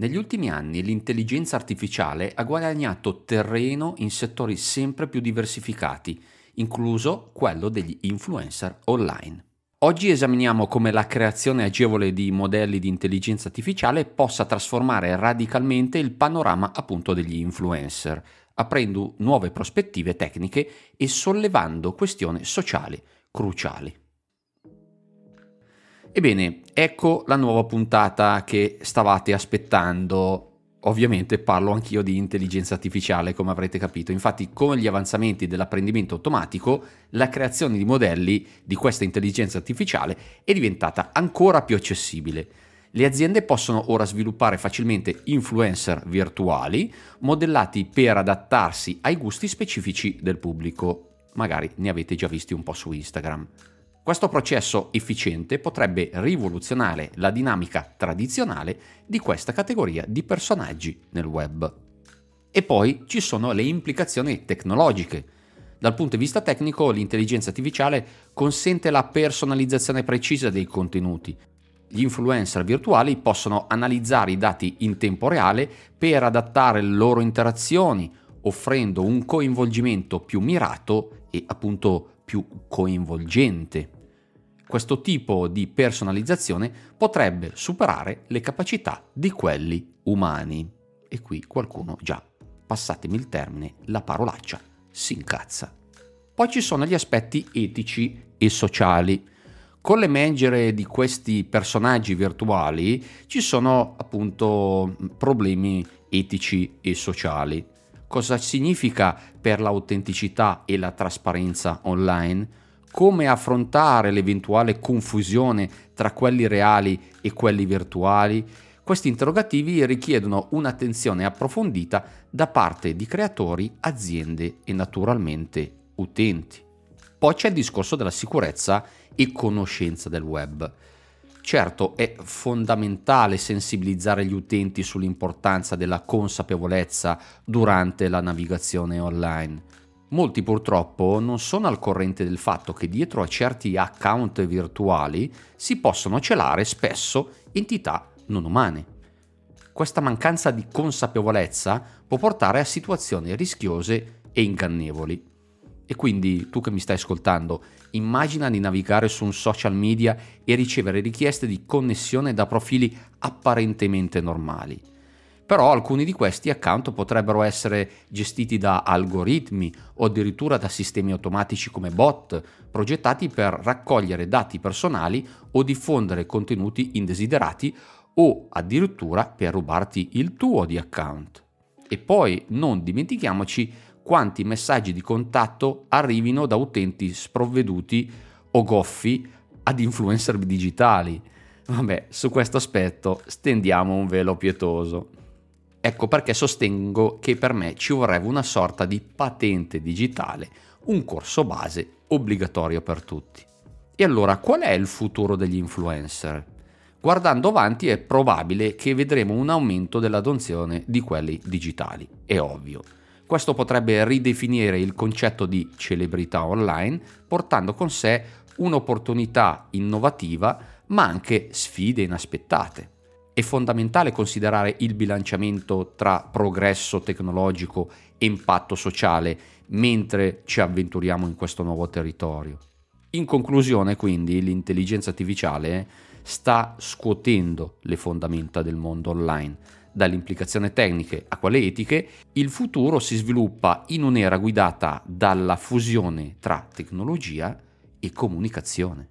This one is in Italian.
Negli ultimi anni l'intelligenza artificiale ha guadagnato terreno in settori sempre più diversificati, incluso quello degli influencer online. Oggi esaminiamo come la creazione agevole di modelli di intelligenza artificiale possa trasformare radicalmente il panorama appunto degli influencer, aprendo nuove prospettive tecniche e sollevando questioni sociali cruciali. Ebbene, ecco la nuova puntata che stavate aspettando. Ovviamente parlo anch'io di intelligenza artificiale, come avrete capito. Infatti, con gli avanzamenti dell'apprendimento automatico, la creazione di modelli di questa intelligenza artificiale è diventata ancora più accessibile. Le aziende possono ora sviluppare facilmente influencer virtuali modellati per adattarsi ai gusti specifici del pubblico. Magari ne avete già visti un po' su Instagram. Questo processo efficiente potrebbe rivoluzionare la dinamica tradizionale di questa categoria di personaggi nel web. E poi ci sono le implicazioni tecnologiche. Dal punto di vista tecnico, l'intelligenza artificiale consente la personalizzazione precisa dei contenuti. Gli influencer virtuali possono analizzare i dati in tempo reale per adattare le loro interazioni, offrendo un coinvolgimento più mirato e appunto più coinvolgente. Questo tipo di personalizzazione potrebbe superare le capacità di quelli umani. E qui qualcuno già, passatemi il termine, la parolaccia si incazza. Poi ci sono gli aspetti etici e sociali. Con l'emergere di questi personaggi virtuali ci sono appunto problemi etici e sociali cosa significa per l'autenticità e la trasparenza online, come affrontare l'eventuale confusione tra quelli reali e quelli virtuali. Questi interrogativi richiedono un'attenzione approfondita da parte di creatori, aziende e naturalmente utenti. Poi c'è il discorso della sicurezza e conoscenza del web. Certo, è fondamentale sensibilizzare gli utenti sull'importanza della consapevolezza durante la navigazione online. Molti purtroppo non sono al corrente del fatto che dietro a certi account virtuali si possono celare spesso entità non umane. Questa mancanza di consapevolezza può portare a situazioni rischiose e ingannevoli. E quindi tu che mi stai ascoltando, immagina di navigare su un social media e ricevere richieste di connessione da profili apparentemente normali. Però alcuni di questi account potrebbero essere gestiti da algoritmi o addirittura da sistemi automatici come bot, progettati per raccogliere dati personali o diffondere contenuti indesiderati o addirittura per rubarti il tuo di account. E poi non dimentichiamoci quanti messaggi di contatto arrivino da utenti sprovveduti o goffi ad influencer digitali. Vabbè, su questo aspetto stendiamo un velo pietoso. Ecco perché sostengo che per me ci vorrebbe una sorta di patente digitale, un corso base obbligatorio per tutti. E allora qual è il futuro degli influencer? Guardando avanti è probabile che vedremo un aumento dell'adozione di quelli digitali, è ovvio. Questo potrebbe ridefinire il concetto di celebrità online, portando con sé un'opportunità innovativa, ma anche sfide inaspettate. È fondamentale considerare il bilanciamento tra progresso tecnologico e impatto sociale mentre ci avventuriamo in questo nuovo territorio. In conclusione, quindi, l'intelligenza artificiale sta scuotendo le fondamenta del mondo online dalle implicazioni tecniche a quelle etiche, il futuro si sviluppa in un'era guidata dalla fusione tra tecnologia e comunicazione.